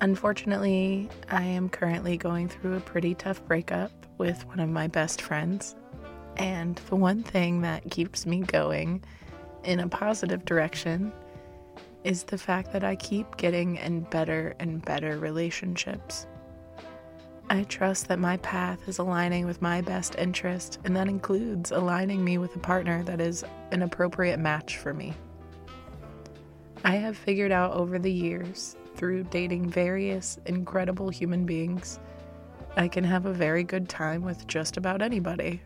Unfortunately, I am currently going through a pretty tough breakup with one of my best friends. And the one thing that keeps me going in a positive direction is the fact that I keep getting in better and better relationships. I trust that my path is aligning with my best interest, and that includes aligning me with a partner that is an appropriate match for me. I have figured out over the years through dating various incredible human beings, I can have a very good time with just about anybody.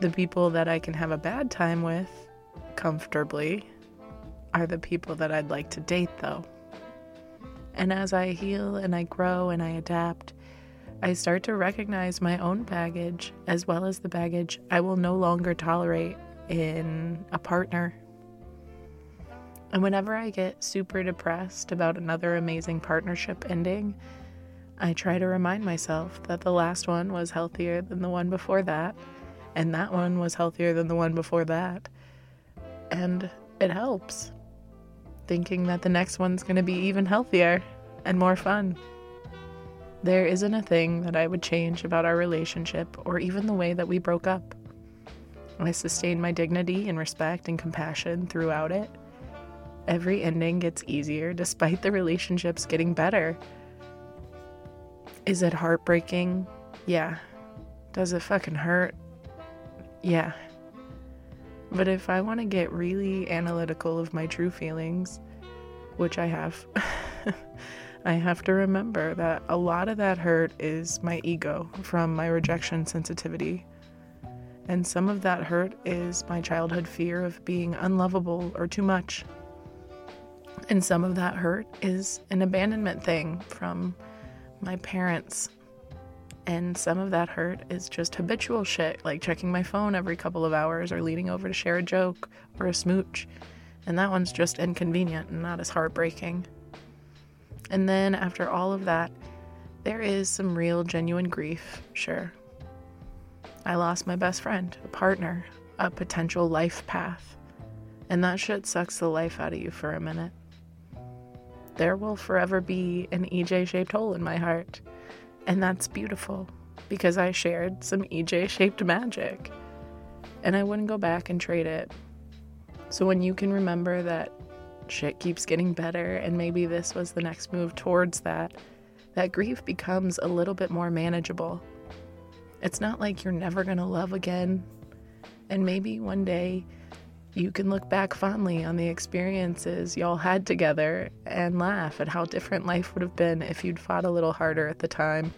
The people that I can have a bad time with, comfortably, are the people that I'd like to date, though. And as I heal and I grow and I adapt, I start to recognize my own baggage as well as the baggage I will no longer tolerate in a partner and whenever I get super depressed about another amazing partnership ending, I try to remind myself that the last one was healthier than the one before that, and that one was healthier than the one before that. And it helps. Thinking that the next one's going to be even healthier and more fun. There isn't a thing that I would change about our relationship or even the way that we broke up. I sustained my dignity and respect and compassion throughout it every ending gets easier despite the relationships getting better. Is it heartbreaking? Yeah. Does it fucking hurt? Yeah. But if I want to get really analytical of my true feelings, which I have, I have to remember that a lot of that hurt is my ego from my rejection sensitivity. And some of that hurt is my childhood fear of being unlovable or too much and some of that hurt is an abandonment thing from my parents. And some of that hurt is just habitual shit, like checking my phone every couple of hours or leaning over to share a joke or a smooch. And that one's just inconvenient and not as heartbreaking. And then after all of that, there is some real, genuine grief, sure. I lost my best friend, a partner, a potential life path. And that shit sucks the life out of you for a minute. There will forever be an EJ shaped hole in my heart. And that's beautiful because I shared some EJ shaped magic. And I wouldn't go back and trade it. So when you can remember that shit keeps getting better and maybe this was the next move towards that, that grief becomes a little bit more manageable. It's not like you're never going to love again. And maybe one day you can look back fondly on the experiences y'all had together and laugh at how different life would have been if you'd fought a little harder at the time.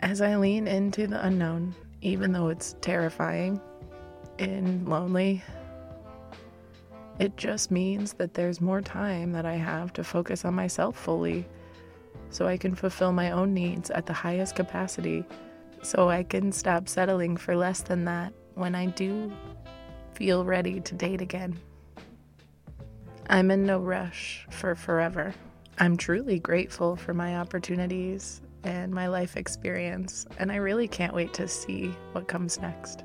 As I lean into the unknown, even though it's terrifying and lonely, it just means that there's more time that I have to focus on myself fully so I can fulfill my own needs at the highest capacity, so I can stop settling for less than that when I do feel ready to date again. I'm in no rush for forever. I'm truly grateful for my opportunities and my life experience, and I really can't wait to see what comes next.